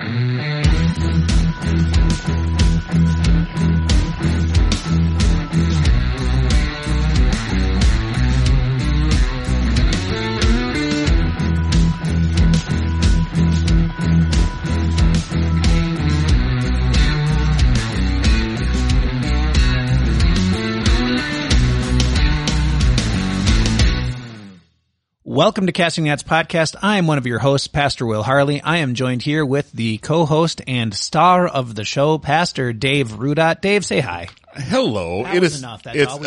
Thank you. Welcome to Casting Nets podcast. I am one of your hosts, Pastor Will Harley. I am joined here with the co-host and star of the show, Pastor Dave Rudot. Dave, say hi. Hello. That it is enough. That's all we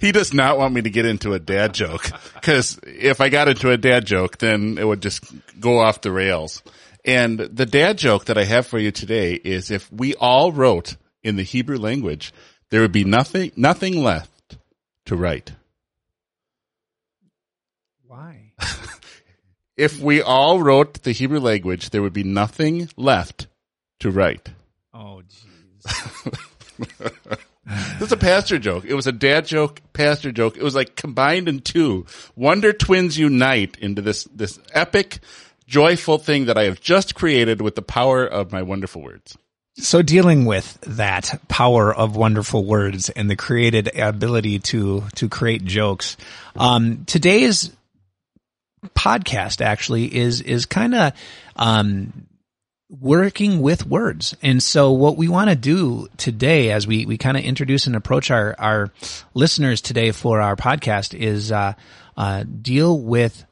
he does not want me to get into a dad joke because if I got into a dad joke, then it would just go off the rails. And the dad joke that I have for you today is if we all wrote in the Hebrew language, there would be nothing, nothing left to write. Why? If we all wrote the Hebrew language, there would be nothing left to write. Oh, jeez. This is a pastor joke. It was a dad joke, pastor joke. It was like combined in two. Wonder Twins unite into this, this epic, joyful thing that I have just created with the power of my wonderful words. So dealing with that power of wonderful words and the created ability to, to create jokes, um, today's podcast actually is, is kind of, um, working with words. And so what we want to do today as we, we kind of introduce and approach our, our listeners today for our podcast is, uh, uh, deal with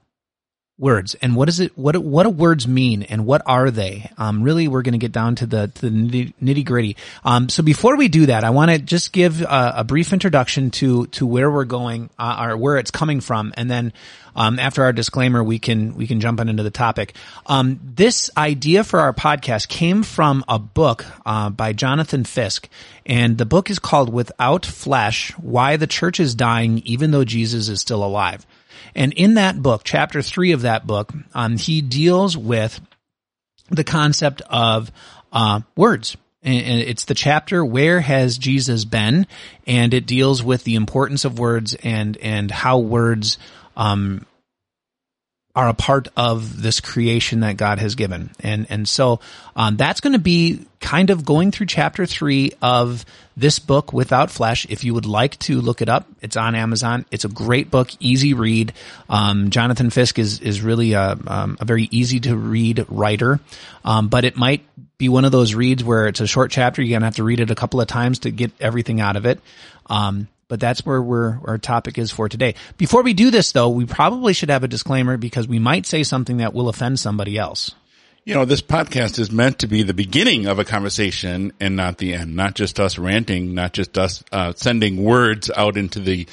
words. And what is it what what do words mean and what are they? Um really we're going to get down to the to the nitty gritty. Um so before we do that i want to just give a, a brief introduction to to where we're going uh, or where it's coming from. And then um after our disclaimer we can we can jump on into the topic. Um this idea for our podcast came from a book uh, by jonathan fisk. And the book is called without flesh why the church is dying even though jesus is still alive and in that book, chapter three of that book, um, he deals with the concept of uh, words. And it's the chapter where has Jesus been, and it deals with the importance of words and and how words um, are a part of this creation that God has given. And, and so, um, that's going to be kind of going through chapter three of this book without flesh. If you would like to look it up, it's on Amazon. It's a great book, easy read. Um, Jonathan Fisk is, is really a, um, a very easy to read writer. Um, but it might be one of those reads where it's a short chapter. You're going to have to read it a couple of times to get everything out of it. Um, but that's where we're, our topic is for today. Before we do this though, we probably should have a disclaimer because we might say something that will offend somebody else. You know, this podcast is meant to be the beginning of a conversation and not the end. Not just us ranting, not just us uh, sending words out into the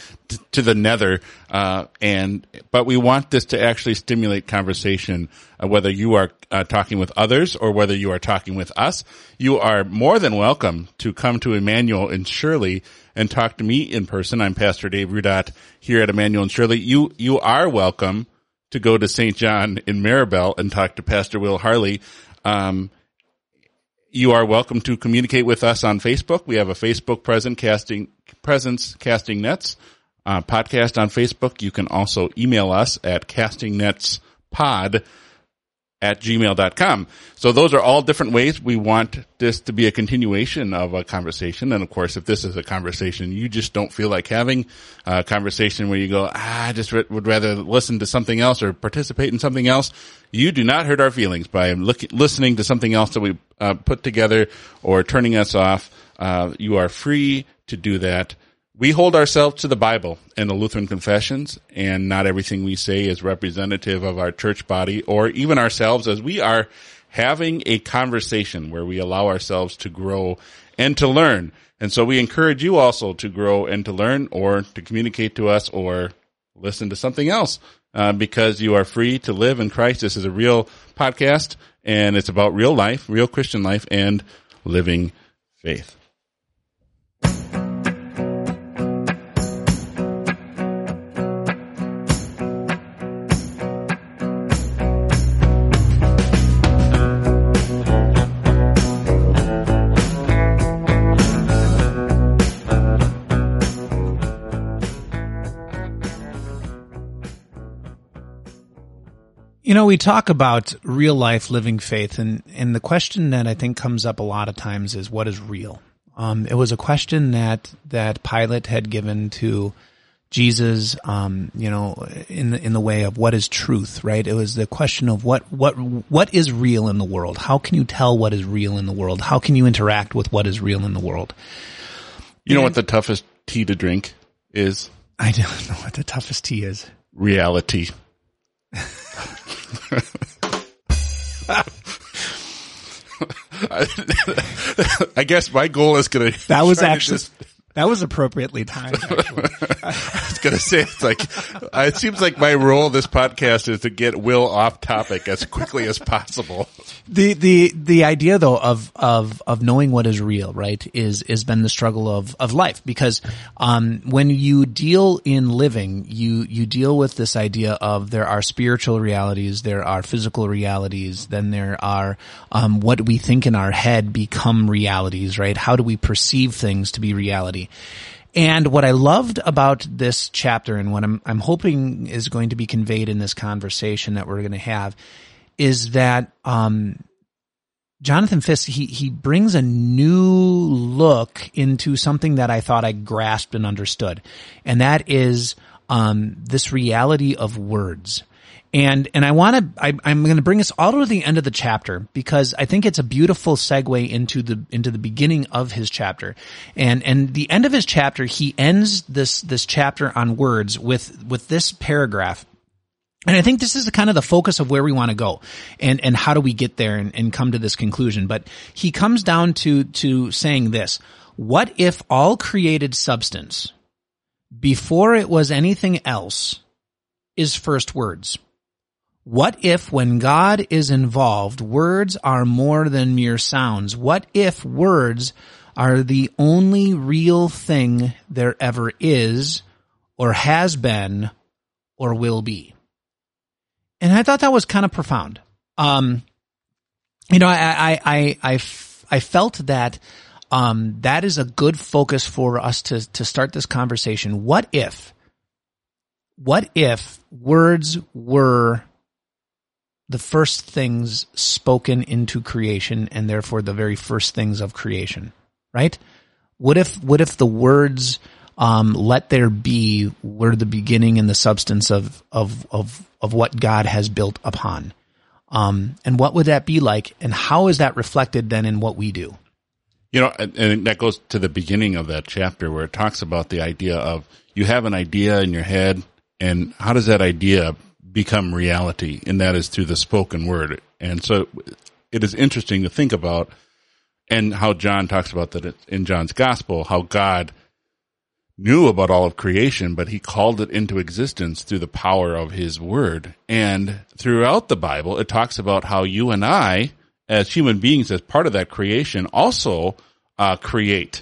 to the nether. Uh, and but we want this to actually stimulate conversation. Uh, whether you are uh, talking with others or whether you are talking with us, you are more than welcome to come to Emmanuel and Shirley and talk to me in person. I'm Pastor Dave Rudat here at Emmanuel and Shirley. You you are welcome to go to St. John in Maribel and talk to Pastor Will Harley. Um, you are welcome to communicate with us on Facebook. We have a Facebook present casting presence casting nets uh, podcast on Facebook. You can also email us at castingnetspod at gmail.com. So those are all different ways we want this to be a continuation of a conversation. And of course, if this is a conversation you just don't feel like having, a conversation where you go, ah, I just re- would rather listen to something else or participate in something else, you do not hurt our feelings by look, listening to something else that we uh, put together or turning us off. Uh, you are free to do that. We hold ourselves to the Bible and the Lutheran confessions, and not everything we say is representative of our church body or even ourselves as we are having a conversation where we allow ourselves to grow and to learn. And so we encourage you also to grow and to learn or to communicate to us or listen to something else uh, because you are free to live in Christ. This is a real podcast and it's about real life, real Christian life and living faith. We talk about real life living faith and, and the question that I think comes up a lot of times is what is real? Um, it was a question that, that Pilate had given to Jesus, um, you know, in the, in the way of what is truth, right? It was the question of what, what, what is real in the world? How can you tell what is real in the world? How can you interact with what is real in the world? You know what the toughest tea to drink is? I don't know what the toughest tea is. Reality. I guess my goal is gonna. That was to actually, just- that was appropriately timed. I was gonna say it's like it seems like my role in this podcast is to get Will off topic as quickly as possible. the the the idea though of of of knowing what is real right is has been the struggle of of life. Because um when you deal in living you you deal with this idea of there are spiritual realities there are physical realities then there are um what we think in our head become realities right? How do we perceive things to be reality and what I loved about this chapter and what I'm, I'm hoping is going to be conveyed in this conversation that we're going to have is that, um, Jonathan Fisk, he, he brings a new look into something that I thought I grasped and understood. And that is, um, this reality of words. And, and I want to, I'm going to bring us all to the end of the chapter because I think it's a beautiful segue into the, into the beginning of his chapter. And, and the end of his chapter, he ends this, this chapter on words with, with this paragraph. And I think this is the kind of the focus of where we want to go and, and how do we get there and, and come to this conclusion. But he comes down to, to saying this, what if all created substance before it was anything else is first words? What if when God is involved, words are more than mere sounds? What if words are the only real thing there ever is or has been or will be? And I thought that was kind of profound. Um, you know, I, I, I, I, f- I felt that, um, that is a good focus for us to, to start this conversation. What if, what if words were the first things spoken into creation and therefore the very first things of creation, right? What if, what if the words, um, let there be were the beginning and the substance of, of, of, of what God has built upon? Um, and what would that be like? And how is that reflected then in what we do? You know, and, that goes to the beginning of that chapter where it talks about the idea of you have an idea in your head and how does that idea become reality? And that is through the spoken word. And so it is interesting to think about and how John talks about that in John's gospel, how God knew about all of creation, but he called it into existence through the power of his word. And throughout the Bible, it talks about how you and I, as human beings, as part of that creation, also uh, create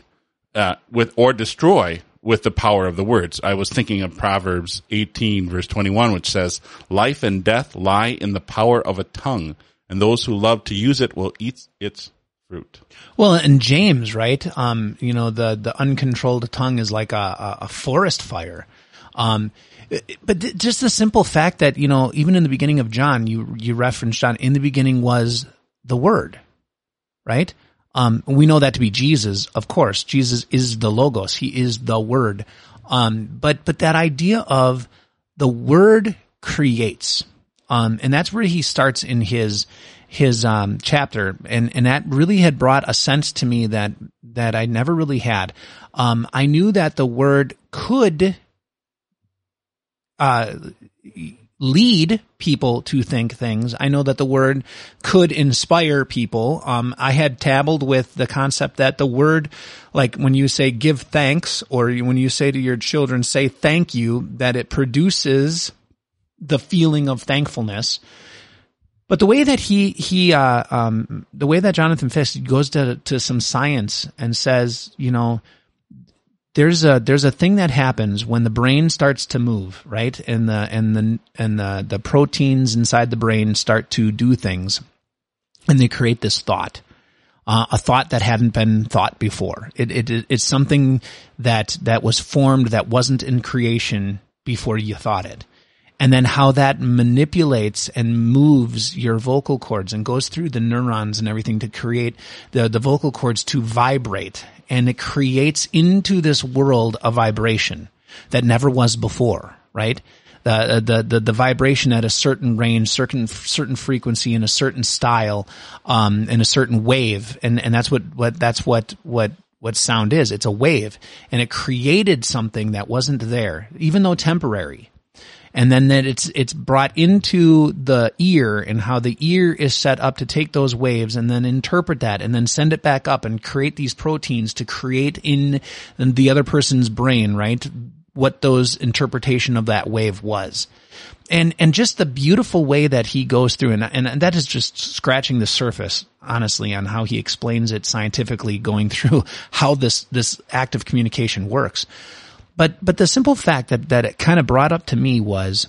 uh, with or destroy with the power of the words. I was thinking of Proverbs 18 verse 21, which says, life and death lie in the power of a tongue, and those who love to use it will eat its fruit. Well, and James, right? Um, you know, the, the uncontrolled tongue is like a, a, forest fire. Um, but th- just the simple fact that, you know, even in the beginning of John, you, you referenced John, in the beginning was the word, right? Um, we know that to be Jesus, of course. Jesus is the logos. He is the word. Um, but, but that idea of the word creates, um, and that's where he starts in his, his, um, chapter. And, and that really had brought a sense to me that, that I never really had. Um, I knew that the word could, uh, lead people to think things. I know that the word could inspire people. Um, I had dabbled with the concept that the word, like when you say give thanks or when you say to your children, say thank you, that it produces the feeling of thankfulness. But the way that he, he, uh, um, the way that Jonathan Fisk goes to, to some science and says, you know, there's a there's a thing that happens when the brain starts to move, right? And the and the and the the proteins inside the brain start to do things, and they create this thought, uh, a thought that hadn't been thought before. It, it it's something that that was formed that wasn't in creation before you thought it, and then how that manipulates and moves your vocal cords and goes through the neurons and everything to create the, the vocal cords to vibrate. And it creates into this world a vibration that never was before, right? The, the, the, the vibration at a certain range, certain, certain frequency in a certain style, um, in a certain wave. And, and that's what, what, that's what, what, what sound is. It's a wave and it created something that wasn't there, even though temporary and then that it's it's brought into the ear and how the ear is set up to take those waves and then interpret that and then send it back up and create these proteins to create in the other person's brain, right? What those interpretation of that wave was. And, and just the beautiful way that he goes through and, and that is just scratching the surface, honestly, on how he explains it scientifically going through how this, this act of communication works. But but the simple fact that that it kind of brought up to me was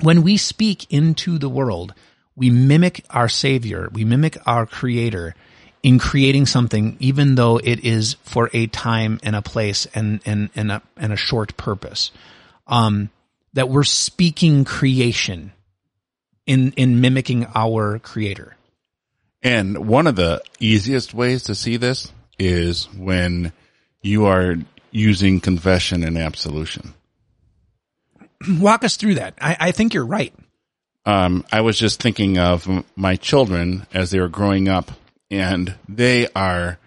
when we speak into the world, we mimic our savior, we mimic our creator in creating something even though it is for a time and a place and and and a and a short purpose. Um that we're speaking creation in in mimicking our creator. And one of the easiest ways to see this is when you are using confession and absolution. Walk us through that. I, I think you're right. Um, I was just thinking of my children as they were growing up, and they are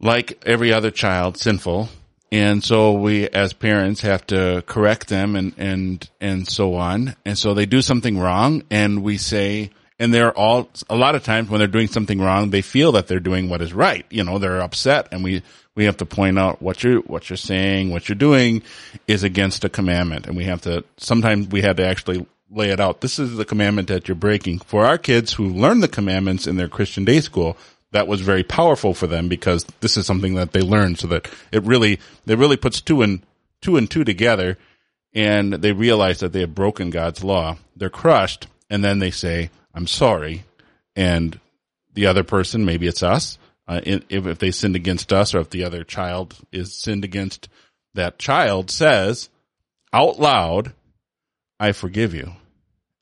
like every other child, sinful. And so we, as parents, have to correct them and, and, and so on. And so they do something wrong and we say, and they're all, a lot of times when they're doing something wrong, they feel that they're doing what is right. You know, they're upset and we, we have to point out what you're what you're saying, what you're doing is against a commandment, and we have to. Sometimes we have to actually lay it out. This is the commandment that you're breaking. For our kids who learn the commandments in their Christian day school, that was very powerful for them because this is something that they learned, so that it really it really puts two and two and two together, and they realize that they have broken God's law. They're crushed, and then they say, "I'm sorry," and the other person, maybe it's us, uh, if, if they sinned against us or if the other child is sinned against that child says out loud, I forgive you.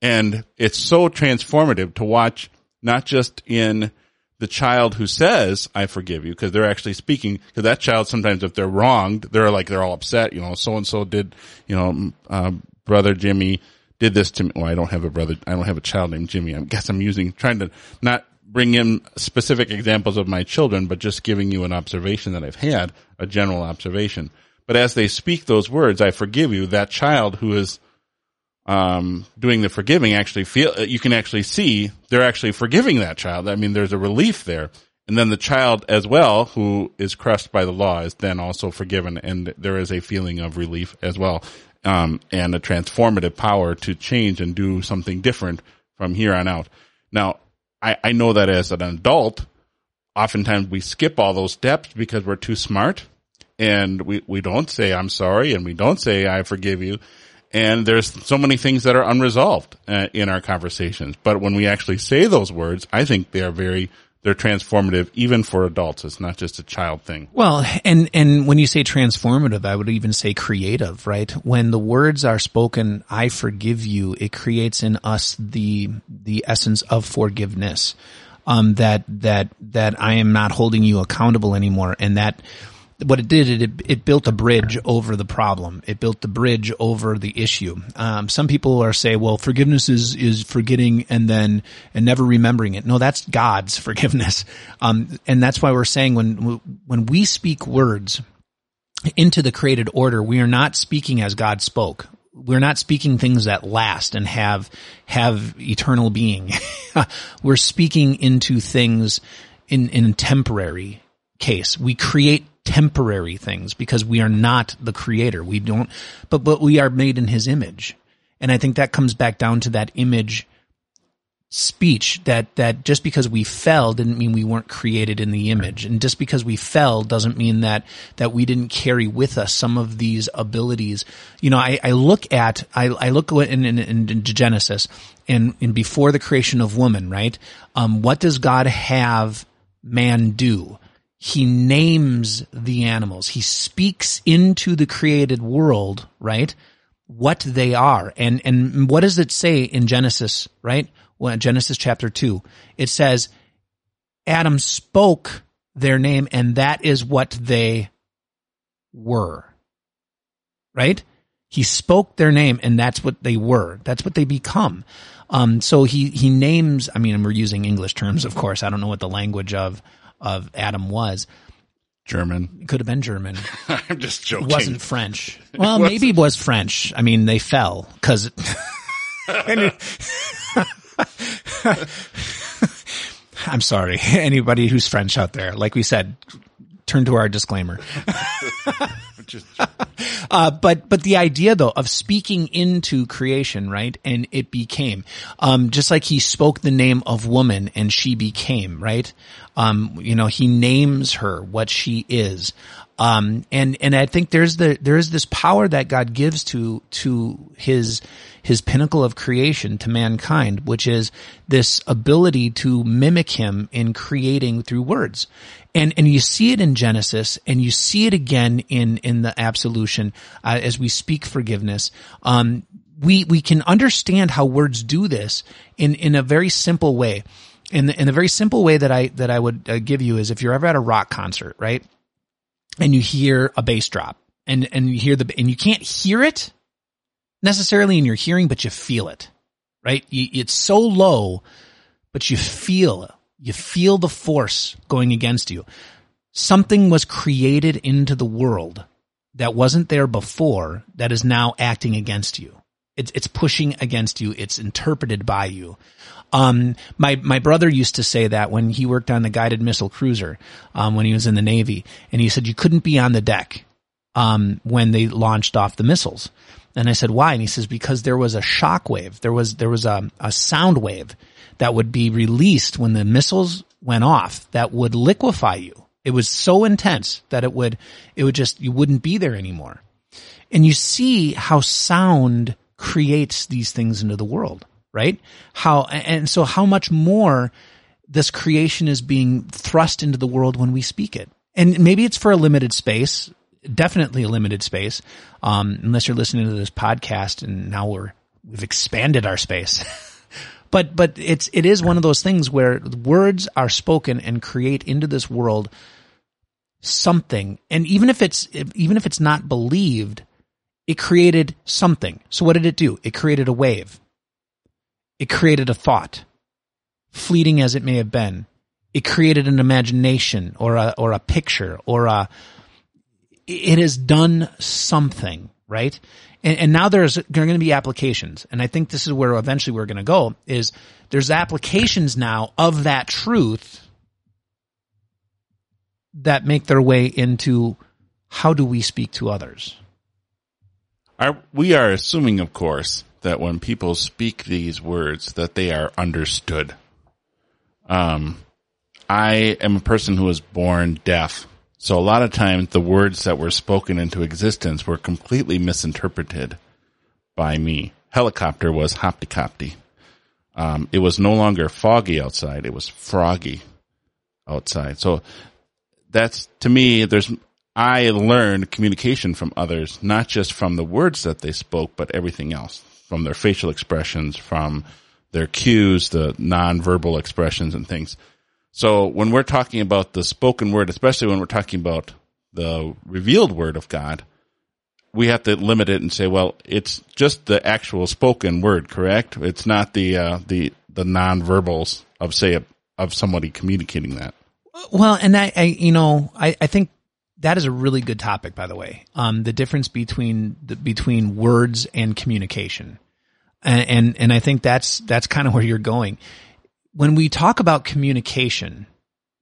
And it's so transformative to watch not just in the child who says, I forgive you, because they're actually speaking, because that child sometimes if they're wronged, they're like, they're all upset, you know, so and so did, you know, uh, brother Jimmy did this to me. Well, I don't have a brother, I don't have a child named Jimmy. I guess I'm using, trying to not bring in specific examples of my children, but just giving you an observation that I've had, a general observation. But as they speak those words, I forgive you, that child who is um, doing the forgiving actually feel, uh, you can actually see they're actually forgiving that child. I mean, there's a relief there. And then the child as well, who is crushed by the law, is then also forgiven, and there is a feeling of relief as well, um, and a transformative power to change and do something different from here on out. Now, I, I know that as an adult, oftentimes we skip all those steps because we're too smart and we, we don't say I'm sorry and we don't say I forgive you. And there's so many things that are unresolved uh, in our conversations. But when we actually say those words, I think they are very they're transformative even for adults. It's not just a child thing. Well, and, and when you say transformative, I would even say creative, right? When the words are spoken, I forgive you, it creates in us the, the essence of forgiveness. Um, that, that, that I am not holding you accountable anymore. And that, what it did, it, it built a bridge over the problem. It built the bridge over the issue. Um, some people are say, well, forgiveness is, is forgetting and then, and never remembering it. No, that's God's forgiveness. Um, and that's why we're saying when, when we speak words into the created order, we are not speaking as God spoke. We're not speaking things that last and have, have eternal being. we're speaking into things in, in temporary case. We create temporary things because we are not the creator. We don't, but, but we are made in his image. And I think that comes back down to that image speech that, that just because we fell didn't mean we weren't created in the image. And just because we fell doesn't mean that, that we didn't carry with us some of these abilities. You know, I, I look at, I, I look in, in, in Genesis and, and before the creation of woman, right? Um, what does God have man do? He names the animals. He speaks into the created world, right? what they are. And, and what does it say in Genesis, right? Well, Genesis chapter two, it says, Adam spoke their name and that is what they were. Right? He spoke their name and that's what they were. That's what they become. Um, so he, he names, I mean, we're using English terms, of course. I don't know what the language of, of Adam was. German. Could have been German. I'm just joking. It wasn't French. Well, maybe it was French. I mean, they fell because. I'm sorry. Anybody who's French out there, like we said, turn to our disclaimer. uh, but but the idea though of speaking into creation, right? And it became, um, just like he spoke the name of woman and she became, right? Um, you know, he names her what she is. Um, and, and I think there's the, there is this power that God gives to, to his, his pinnacle of creation to mankind, which is this ability to mimic him in creating through words. And, and you see it in Genesis and you see it again in, in the absolution, uh, as we speak forgiveness. Um, we, we can understand how words do this in, in a very simple way. In the, in the very simple way that I, that I would uh, give you is if you're ever at a rock concert, right? and you hear a bass drop and, and you hear the, and you can't hear it necessarily in your hearing, but you feel it, right? You, it's so low, but you feel, you feel the force going against you. Something was created into the world that wasn't there before that is now acting against you. It's, it's pushing against you. It's interpreted by you. Um, my, my brother used to say that when he worked on the guided missile cruiser, um, when he was in the Navy, and he said you couldn't be on the deck, um, when they launched off the missiles. And I said, why? And he says, because there was a shock wave. There was, there was a, a sound wave that would be released when the missiles went off that would liquefy you. It was so intense that it would, it would just, you wouldn't be there anymore. And you see how sound creates these things into the world right? How, and so how much more this creation is being thrust into the world when we speak it. And maybe it's for a limited space, definitely a limited space. Um, unless you're listening to this podcast and now we're, we've expanded our space. but, but it's, it is one of those things where words are spoken and create into this world something. And even if it's, even if it's not believed, it created something. So what did it do? It created a wave. It created a thought, fleeting as it may have been. It created an imagination or a, or a picture or a, it has done something, right? And, and now there's going to be applications. And I think this is where eventually we're going to go is there's applications now of that truth that make their way into how do we speak to others? Are, we are assuming, of course, that when people speak these words, that they are understood. Um, I am a person who was born deaf. So a lot of times the words that were spoken into existence were completely misinterpreted by me. Helicopter was hopticopty. Um, it was no longer foggy outside. It was froggy outside. So that's to me, there's, I learned communication from others, not just from the words that they spoke, but everything else from their facial expressions, from their cues, the nonverbal expressions and things. So when we're talking about the spoken word, especially when we're talking about the revealed word of God, we have to limit it and say, well, it's just the actual spoken word, correct? It's not the uh, the the nonverbals of say of somebody communicating that. Well, and I, I you know, I, I think that is a really good topic, by the way. Um, the difference between the, between words and communication, and, and and I think that's that's kind of where you're going. When we talk about communication,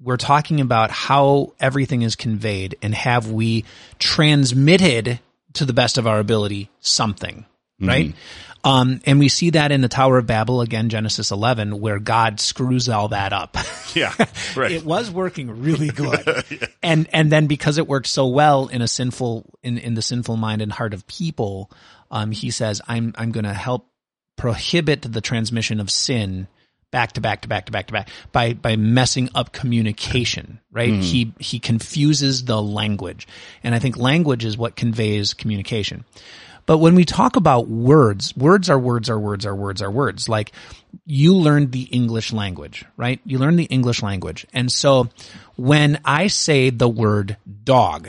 we're talking about how everything is conveyed, and have we transmitted to the best of our ability something, right? Mm-hmm. Um, and we see that in the Tower of Babel again, Genesis 11, where God screws all that up. Yeah, right. it was working really good, yeah. and and then because it worked so well in a sinful in in the sinful mind and heart of people, um, he says, "I'm I'm going to help prohibit the transmission of sin." Back to back to back to back to back by by messing up communication right mm. he he confuses the language and i think language is what conveys communication But when we talk about words, words are words are words are words are words. Like you learned the English language, right? You learned the English language. And so when I say the word dog,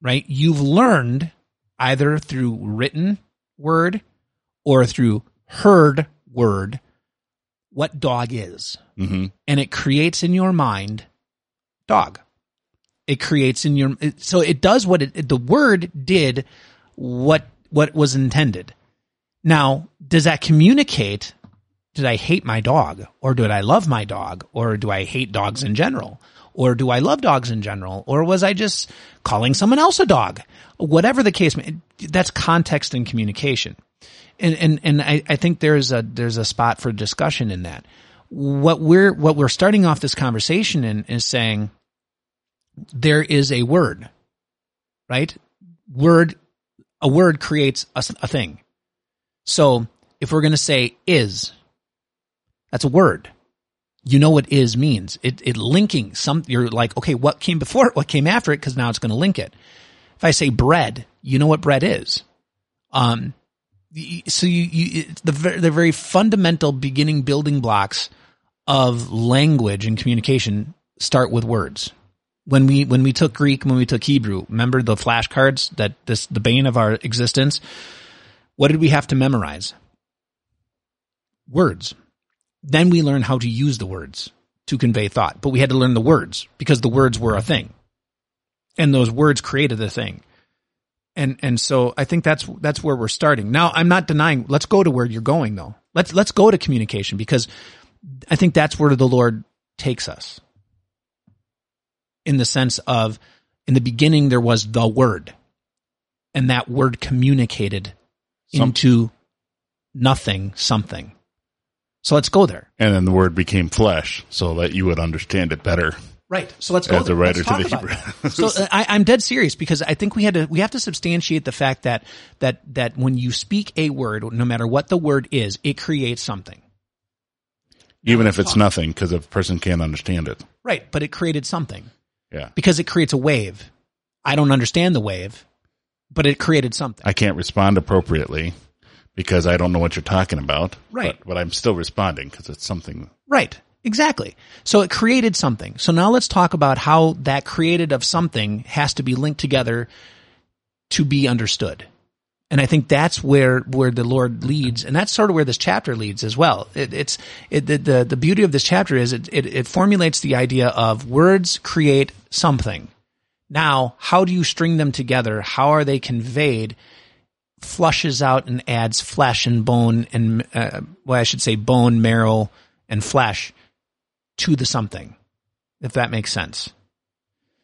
right? You've learned either through written word or through heard word what dog is. hmm And it creates in your mind dog. It creates in your, so it does what it, the word did what, what was intended. Now, does that communicate? Did I hate my dog or did I love my dog or do I hate dogs in general? Or do I love dogs in general? Or was I just calling someone else a dog? Whatever the case, may- that's context and communication. And, and, and I, I think there's a, there's a spot for discussion in that. What we're, what we're starting off this conversation in is saying there is a word, right? Word, a word creates a thing. So if we're going to say is, that's a word. You know what is means. It, it linking some, you're like, okay, what came before it? What came after it? Cause now it's going to link it. If I say bread, you know what bread is. Um, so you, you, the, the very fundamental beginning building blocks of language and communication start with words. When we, when we took Greek, when we took Hebrew, remember the flashcards that this, the bane of our existence? What did we have to memorize? Words. Then we learn how to use the words to convey thought, but we had to learn the words because the words were a thing and those words created the thing. And, and so I think that's, that's where we're starting. Now I'm not denying, let's go to where you're going though. Let's, let's go to communication because I think that's where the Lord takes us in the sense of in the beginning there was the word and that word communicated Some- into nothing something. So let's go there. And then the word became flesh so that you would understand it better. Right. So let's go As the there. writer Let's to the talk about Hebrews. that. So uh, I, I'm dead serious because I think we had to we have to substantiate the fact that that that when you speak a word, no matter what the word is, it creates something. Even if it's nothing, because a person can't understand it. Right. But it created something Yeah. because it creates a wave. I don't understand the wave, but it created something. I can't respond appropriately because I don't know what you're talking about. Right. But, but I'm still responding because it's something. Right. Exactly. So it created something. So now let's talk about how that created of something has to be linked together to be understood. And I think that's where, where the Lord leads. And that's sort of where this chapter leads as well. It, it's, it, the, the, beauty of this chapter is it, it, it formulates the idea of words create something. Now, how do you string them together? How are they conveyed? Flushes out and adds flesh and bone and, uh, well, I should say bone, marrow, and flesh to the something, if that makes sense.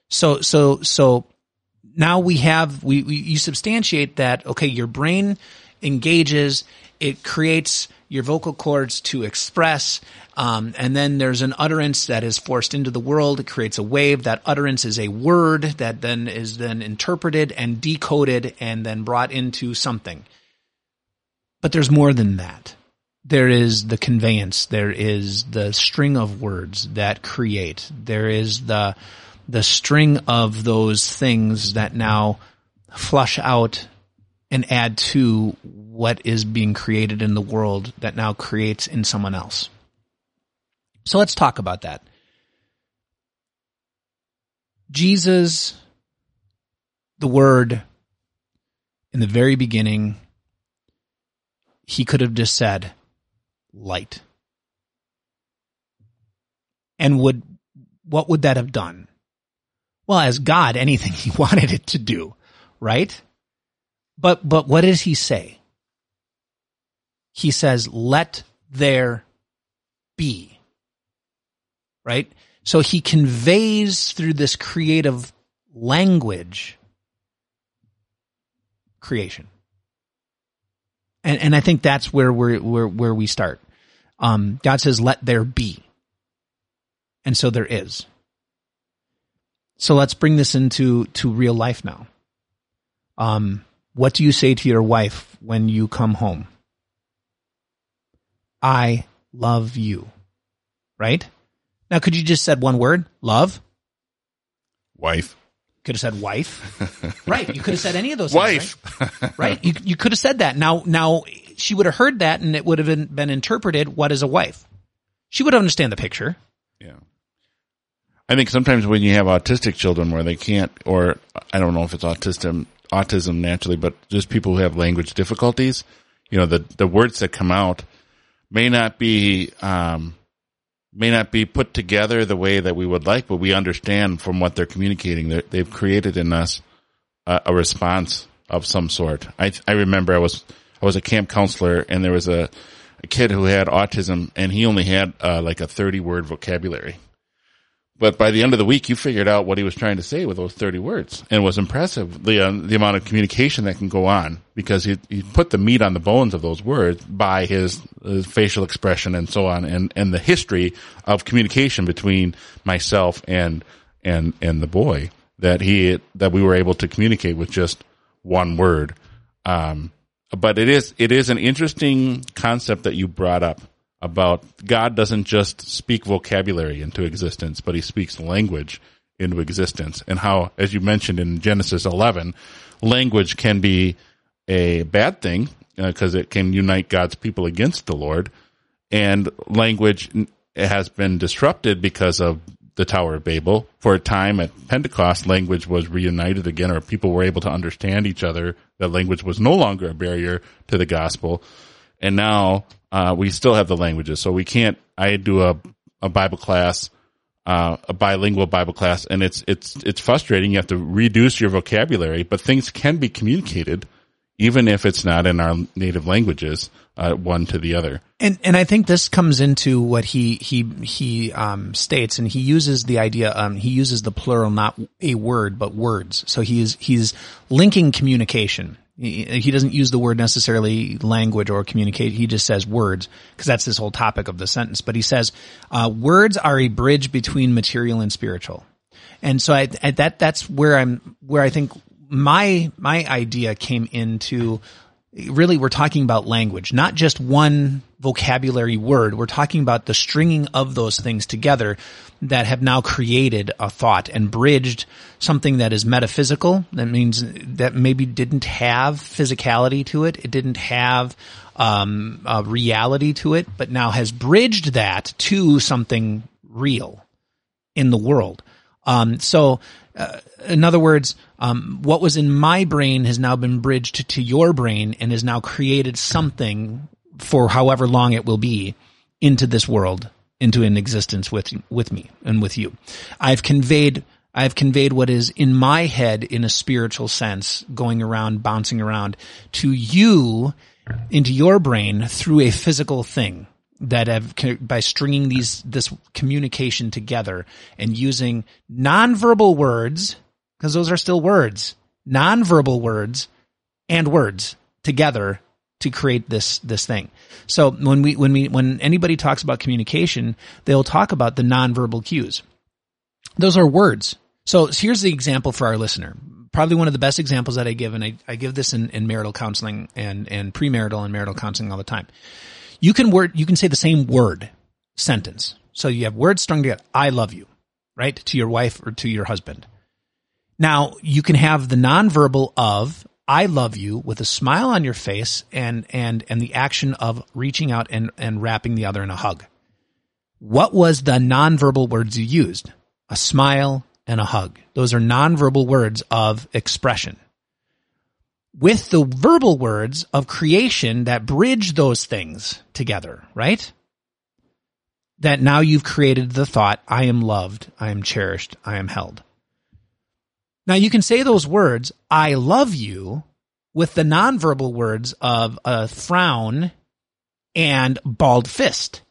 So, so, so now we have, we, we, you substantiate that, okay, your brain engages, it creates your vocal cords to express, um, and then there's an utterance that is forced into the world. It creates a wave. That utterance is a word that then is then interpreted and decoded and then brought into something. But there's more than that there is the conveyance there is the string of words that create there is the the string of those things that now flush out and add to what is being created in the world that now creates in someone else. So let's talk about that. Jesus the word in the very beginning he could have just said light. And would, what would that have done? Well, as God, anything he wanted it to do, right? But, but what does he say? He says, let there be. Right? So he conveys through this creative language creation. And, and I think that's where we're, where, where we start. Um, God says, let there be. And so there is. So let's bring this into, to real life now. Um, what do you say to your wife when you come home? I love you. Right? Now, could you just said one word? Love? Wife. Could have said wife. right. You could have said any of those Wife. things. Right. right? You, you could have said that. Now, now she would have heard that and it would have been, been interpreted what is a wife. She would understand the picture. Yeah. I think sometimes when you have autistic children where they can't, or I don't know if it's autism, autism naturally, but just people who have language difficulties, you know, the, the words that come out may not be, um, may not be put together the way that we would like, but we understand from what they're communicating. they they've created in us a, a response of some sort. I, I remember I was, I was a camp counselor and there was a, a kid who had autism and he only had uh, like a 30 word vocabulary but by the end of the week, you figured out what he was trying to say with those 30 words. And it was impressive, the, uh, the amount of communication that can go on because he, he put the meat on the bones of those words by his, his facial expression and so on and, and the history of communication between myself and, and, and the boy that he, that we were able to communicate with just one word. Um, but it is, it is an interesting concept that you brought up about God doesn't just speak vocabulary into existence, but he speaks language into existence and how, as you mentioned in Genesis 11, language can be a bad thing because uh, it can unite God's people against the Lord and language has been disrupted because of the Tower of Babel. For a time at Pentecost, language was reunited again, or people were able to understand each other. That language was no longer a barrier to the gospel. And now uh, we still have the languages. So we can't, I do a, a Bible class, uh, a bilingual Bible class, and it's, it's, it's frustrating. You have to reduce your vocabulary, but things can be communicated even if it's not in our native languages, uh, one to the other. And and I think this comes into what he he he um, states, and he uses the idea. Um, he uses the plural, not a word, but words. So he's he's linking communication. He, doesn't use the word necessarily language or communicate. He just says words because that's this whole topic of the sentence. But he says uh, words are a bridge between material and spiritual, and so I, I, that that's where I'm where I think my my idea came into. Really, we're talking about language, not just one vocabulary word. We're talking about the stringing of those things together that have now created a thought and bridged something that is metaphysical. That means that maybe didn't have physicality to it. It didn't have um, a reality to it, but now has bridged that to something real in the world. Um, so, uh, in other words, um, what was in my brain has now been bridged to your brain and has now created something for however long it will be into this world into an existence with with me and with you. I've conveyed I've conveyed what is in my head in a spiritual sense, going around, bouncing around to you into your brain through a physical thing that have by stringing these this communication together and using nonverbal words because those are still words, nonverbal words and words together to create this this thing. So when we when we when anybody talks about communication, they'll talk about the nonverbal cues. Those are words. So here's the example for our listener. Probably one of the best examples that I give, and I, I give this in, in marital counseling and, and premarital and marital counseling all the time. You can word you can say the same word sentence. So you have words strung together. I love you, right? To your wife or to your husband. Now you can have the nonverbal of I love you with a smile on your face and, and, and the action of reaching out and, and wrapping the other in a hug. What was the nonverbal words you used? A smile and a hug. Those are nonverbal words of expression. With the verbal words of creation that bridge those things together, right? That now you've created the thought, I am loved, I am cherished, I am held. Now you can say those words, I love you, with the nonverbal words of a frown and bald fist.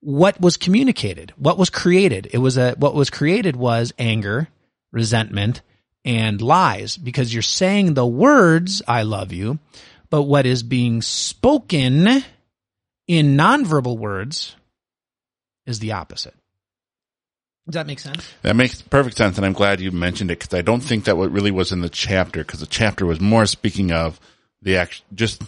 What was communicated? What was created? It was a, what was created was anger, resentment, and lies because you're saying the words, I love you, but what is being spoken in nonverbal words is the opposite. Does that make sense? That makes perfect sense, and I'm glad you mentioned it because I don't think that what really was in the chapter because the chapter was more speaking of the act, just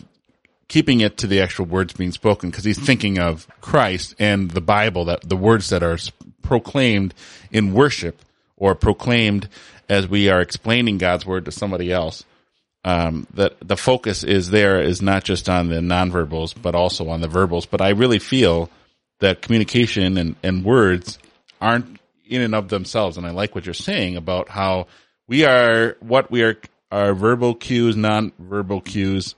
keeping it to the actual words being spoken because he's thinking of Christ and the Bible that the words that are proclaimed in worship or proclaimed as we are explaining God's word to somebody else, um, that the focus is there is not just on the nonverbals, but also on the verbals. But I really feel that communication and, and words aren't in and of themselves. And I like what you're saying about how we are, what we are, our verbal cues, non-verbal cues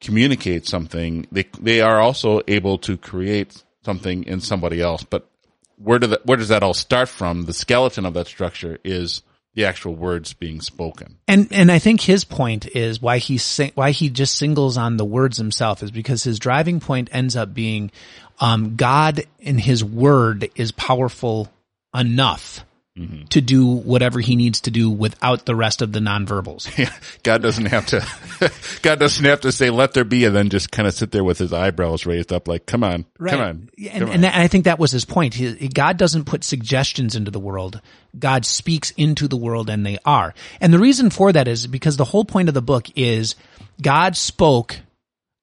communicate something. They, they are also able to create something in somebody else. But where do the, where does that all start from? The skeleton of that structure is the actual words being spoken. And and I think his point is why he sing, why he just singles on the words himself is because his driving point ends up being um, God in His Word is powerful enough mm-hmm. to do whatever he needs to do without the rest of the nonverbals. Yeah, God doesn't have to, God doesn't have to say, let there be, and then just kind of sit there with his eyebrows raised up like, come on, right. come on. and, on. and I think that was his point. He, God doesn't put suggestions into the world. God speaks into the world and they are. And the reason for that is because the whole point of the book is God spoke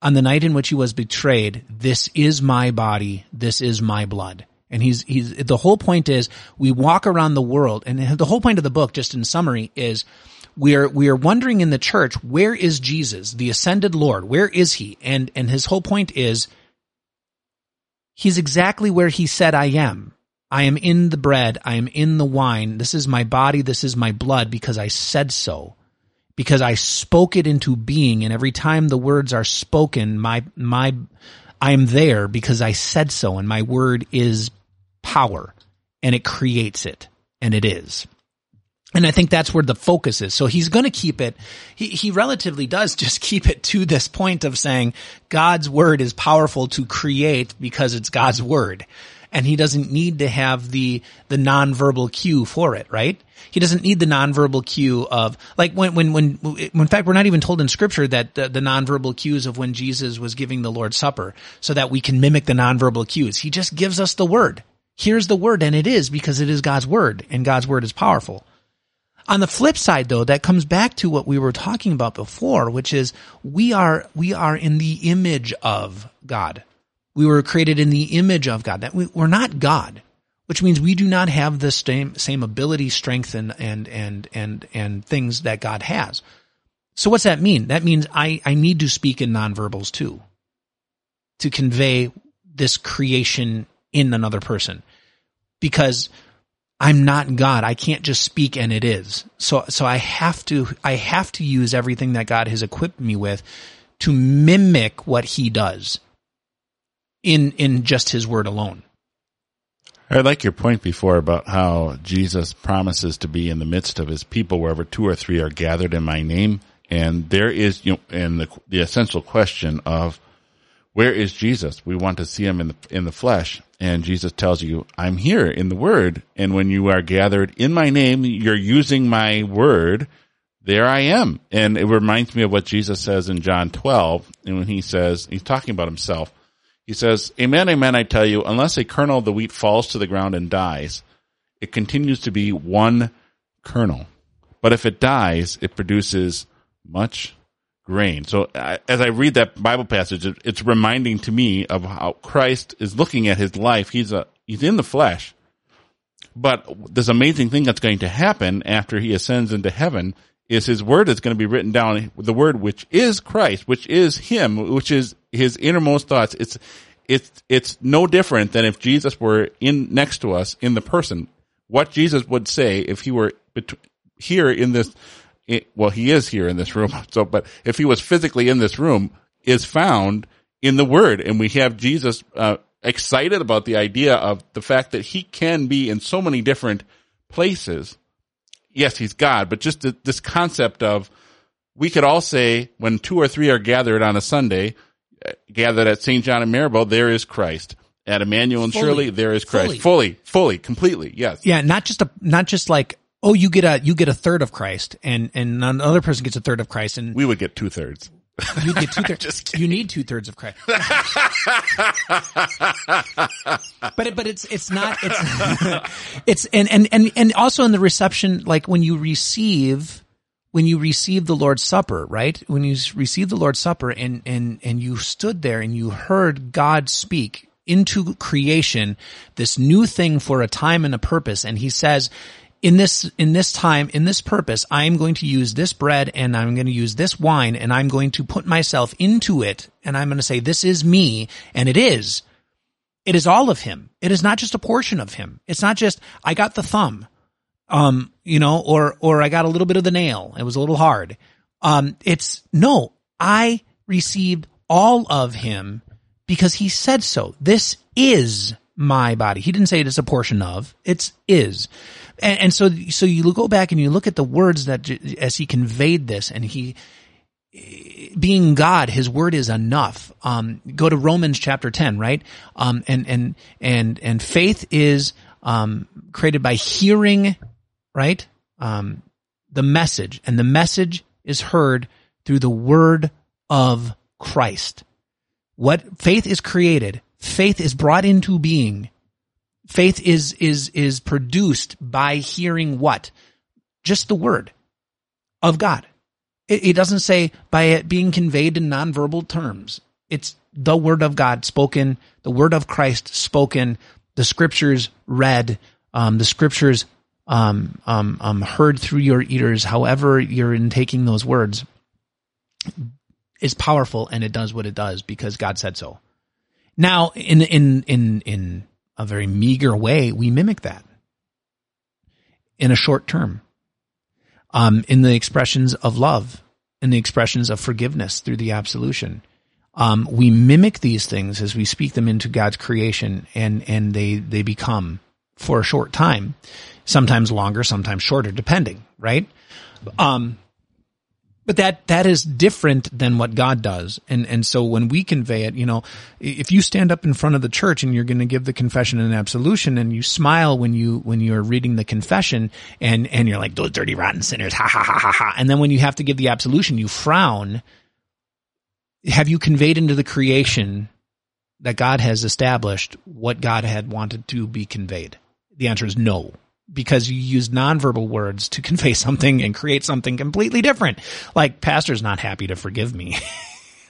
on the night in which he was betrayed, this is my body, this is my blood. And he's, he's, the whole point is we walk around the world and the whole point of the book, just in summary, is we are, we are wondering in the church, where is Jesus, the ascended Lord? Where is he? And, and his whole point is he's exactly where he said I am. I am in the bread. I am in the wine. This is my body. This is my blood because I said so. Because I spoke it into being. And every time the words are spoken, my, my, I am there because I said so. And my word is power and it creates it and it is. And I think that's where the focus is. So he's going to keep it. He, he relatively does just keep it to this point of saying God's word is powerful to create because it's God's word. And he doesn't need to have the, the nonverbal cue for it, right? He doesn't need the nonverbal cue of, like when, when, when, in fact, we're not even told in scripture that the, the nonverbal cues of when Jesus was giving the Lord's Supper so that we can mimic the nonverbal cues. He just gives us the word. Here's the word, and it is because it is God's word, and God's word is powerful. On the flip side, though, that comes back to what we were talking about before, which is we are, we are in the image of God. We were created in the image of God. That we, we're not God, which means we do not have the same, same ability, strength, and, and, and, and, and things that God has. So what's that mean? That means I, I need to speak in nonverbals too, to convey this creation in another person because I'm not God. I can't just speak and it is. So, so I have to, I have to use everything that God has equipped me with to mimic what he does in, in just his word alone. I like your point before about how Jesus promises to be in the midst of his people wherever two or three are gathered in my name. And there is, you know, and the, the essential question of where is Jesus? We want to see him in the, in the flesh. And Jesus tells you, I'm here in the word. And when you are gathered in my name, you're using my word. There I am. And it reminds me of what Jesus says in John 12. And when he says, he's talking about himself. He says, Amen, amen, I tell you, unless a kernel of the wheat falls to the ground and dies, it continues to be one kernel. But if it dies, it produces much grain. So as I read that Bible passage, it, it's reminding to me of how Christ is looking at his life. He's a, he's in the flesh, but this amazing thing that's going to happen after he ascends into heaven is his word is going to be written down. The word which is Christ, which is him, which is his innermost thoughts. It's, it's, it's no different than if Jesus were in next to us in the person. What Jesus would say if he were bet- here in this it, well, he is here in this room. So, but if he was physically in this room, is found in the Word, and we have Jesus uh, excited about the idea of the fact that he can be in so many different places. Yes, he's God, but just this concept of we could all say when two or three are gathered on a Sunday, uh, gathered at St. John and Maribel, there is Christ. At Emmanuel and fully, Shirley, there is Christ. Fully. fully, fully, completely. Yes. Yeah, not just a not just like oh, you get a you get a third of Christ, and and another person gets a third of Christ, and we would get two thirds. You get two thirds. you need two thirds of Christ. but it, but it's it's not it's it's and and and and also in the reception, like when you receive when you receive the Lord's Supper, right? When you receive the Lord's Supper and and and you stood there and you heard God speak into creation this new thing for a time and a purpose, and He says in this, in this time, in this purpose, I am going to use this bread and I'm going to use this wine and I'm going to put myself into it and I'm going to say, this is me. And it is. It is all of him. It is not just a portion of him. It's not just, I got the thumb, um, you know, or, or I got a little bit of the nail. It was a little hard. Um, it's no, I received all of him because he said so. This is my body. He didn't say it is a portion of, it's is. And, and so, so you go back and you look at the words that as he conveyed this and he, being God, his word is enough. Um, go to Romans chapter 10, right? Um, and, and, and, and faith is, um, created by hearing, right? Um, the message and the message is heard through the word of Christ. What faith is created, faith is brought into being. Faith is, is, is produced by hearing what? Just the word of God. It, it doesn't say by it being conveyed in nonverbal terms. It's the word of God spoken, the word of Christ spoken, the scriptures read, um, the scriptures um, um, um, heard through your ears, however you're in taking those words, is powerful and it does what it does because God said so. Now, in in in in a very meager way, we mimic that in a short term um, in the expressions of love, in the expressions of forgiveness through the absolution. Um, we mimic these things as we speak them into God's creation, and and they they become for a short time, sometimes longer, sometimes shorter, depending, right? Um, but that that is different than what God does. And and so when we convey it, you know, if you stand up in front of the church and you're going to give the confession and absolution and you smile when you when you're reading the confession and and you're like those dirty rotten sinners, ha ha ha ha ha. And then when you have to give the absolution, you frown. Have you conveyed into the creation that God has established what God had wanted to be conveyed? The answer is no because you use nonverbal words to convey something and create something completely different. Like pastor's not happy to forgive me.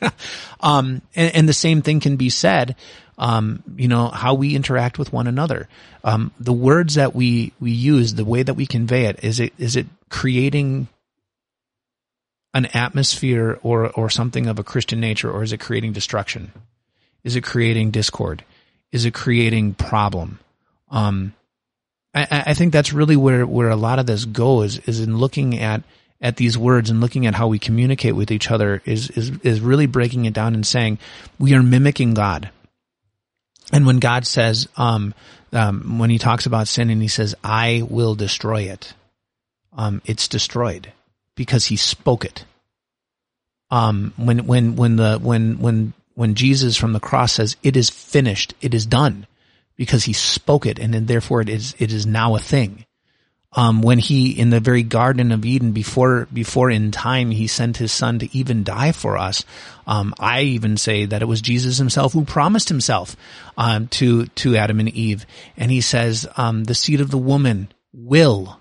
um, and, and, the same thing can be said, um, you know, how we interact with one another. Um, the words that we, we use, the way that we convey it, is it, is it creating an atmosphere or, or something of a Christian nature, or is it creating destruction? Is it creating discord? Is it creating problem? Um, I, I think that's really where, where a lot of this goes is in looking at, at these words and looking at how we communicate with each other is, is, is really breaking it down and saying we are mimicking God. And when God says, um, um, when he talks about sin and he says, I will destroy it, um, it's destroyed because he spoke it. Um, when, when, when the, when, when, when Jesus from the cross says, it is finished, it is done, because he spoke it and then therefore it is, it is now a thing. Um, when he, in the very Garden of Eden, before, before in time he sent his son to even die for us, um, I even say that it was Jesus himself who promised himself, um, to, to Adam and Eve. And he says, um, the seed of the woman will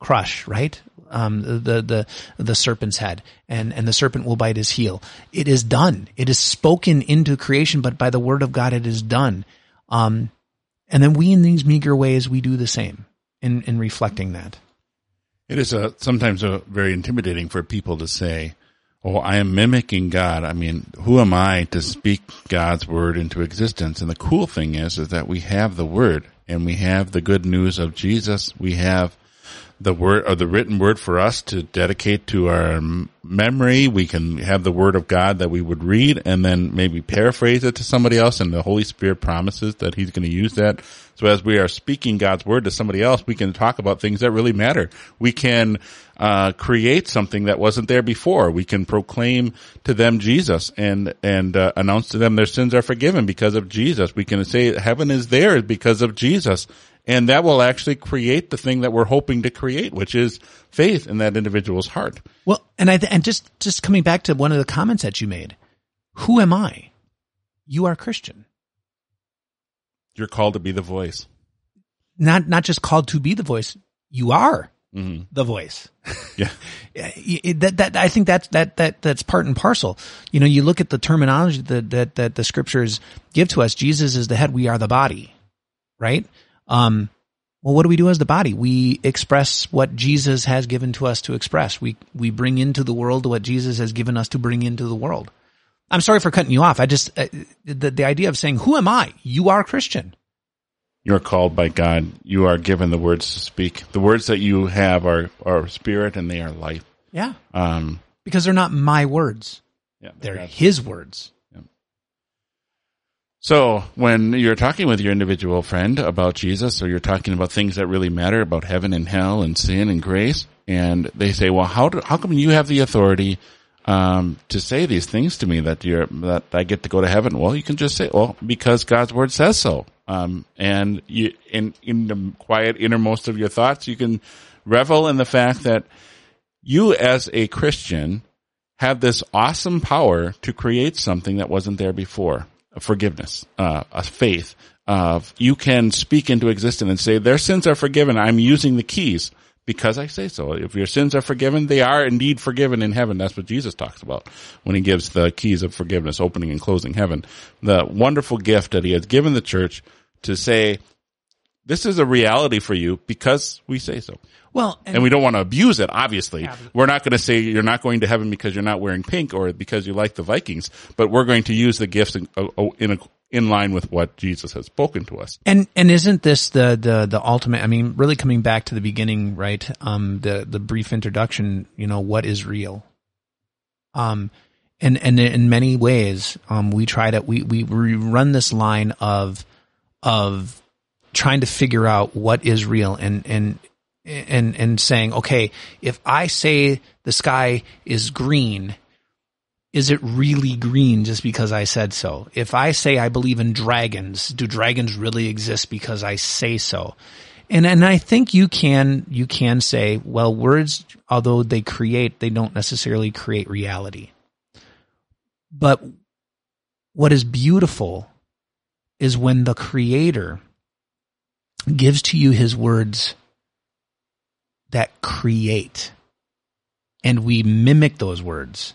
crush, right? Um, the, the, the serpent's head and, and the serpent will bite his heel. It is done. It is spoken into creation, but by the word of God, it is done. Um, and then we, in these meager ways, we do the same in, in reflecting that. It is a, sometimes a very intimidating for people to say, Oh, I am mimicking God. I mean, who am I to speak God's word into existence? And the cool thing is, is that we have the word and we have the good news of Jesus. We have the word or the written word for us to dedicate to our memory. We can have the word of God that we would read and then maybe paraphrase it to somebody else. And the Holy Spirit promises that he's going to use that. So as we are speaking God's word to somebody else, we can talk about things that really matter. We can, uh, create something that wasn't there before. We can proclaim to them Jesus and, and, uh, announce to them their sins are forgiven because of Jesus. We can say heaven is there because of Jesus and that will actually create the thing that we're hoping to create, which is faith in that individual's heart. Well, and I, and just, just coming back to one of the comments that you made, who am I? You are Christian. You're called to be the voice. Not, not just called to be the voice. You are mm-hmm. the voice. Yeah. that, that, I think that's, that, that, that's part and parcel. You know, you look at the terminology that, that, that the scriptures give to us. Jesus is the head. We are the body, right? Um, Well, what do we do as the body? We express what Jesus has given to us to express. We, we bring into the world what Jesus has given us to bring into the world. I'm sorry for cutting you off. I just, uh, the, the idea of saying, who am I? You are a Christian. You're called by God. You are given the words to speak. The words that you have are, are spirit and they are life. Yeah. Um, Because they're not my words. yeah, They're God's. his words. So when you're talking with your individual friend about Jesus or you're talking about things that really matter about heaven and hell and sin and grace and they say, well, how do, how come you have the authority, um, to say these things to me that you're, that I get to go to heaven? Well, you can just say, well, because God's word says so. Um, and you, in, in the quiet innermost of your thoughts, you can revel in the fact that you as a Christian have this awesome power to create something that wasn't there before. Forgiveness, uh, a faith. Uh, you can speak into existence and say, their sins are forgiven. I'm using the keys because I say so. If your sins are forgiven, they are indeed forgiven in heaven. That's what Jesus talks about when he gives the keys of forgiveness, opening and closing heaven. The wonderful gift that he has given the church to say, this is a reality for you because we say so. Well, and, And we don't want to abuse it, obviously. Yeah. We're not going to say you're not going to heaven because you're not wearing pink or because you like the Vikings, but we're going to use the gifts in, uh, uh, in, a, in line with what Jesus has spoken to us. And and isn't this the the the ultimate? I mean, really coming back to the beginning, right? Um, the the brief introduction. You know, what is real? Um, and and in many ways, um, we try to we we we run this line of of trying to figure out what is real and and and and saying, okay, if I say the sky is green, is it really green just because I said so? If I say I believe in dragons, do dragons really exist because I say so? And and I think you can you can say, well, words, although they create, they don't necessarily create reality. But what is beautiful is when the creator gives to you his words that create and we mimic those words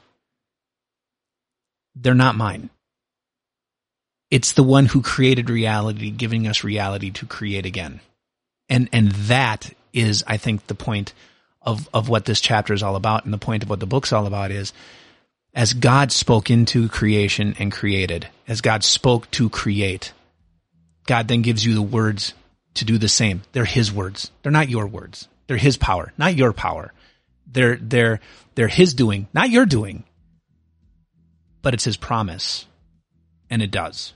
they're not mine. It's the one who created reality, giving us reality to create again. And, and that is, I think, the point of, of what this chapter is all about. And the point of what the book's all about is as God spoke into creation and created, as God spoke to create, God then gives you the words to do the same. They're his words. They're not your words. They're his power, not your power. They're, they're, they're his doing, not your doing but it's his promise. And it does.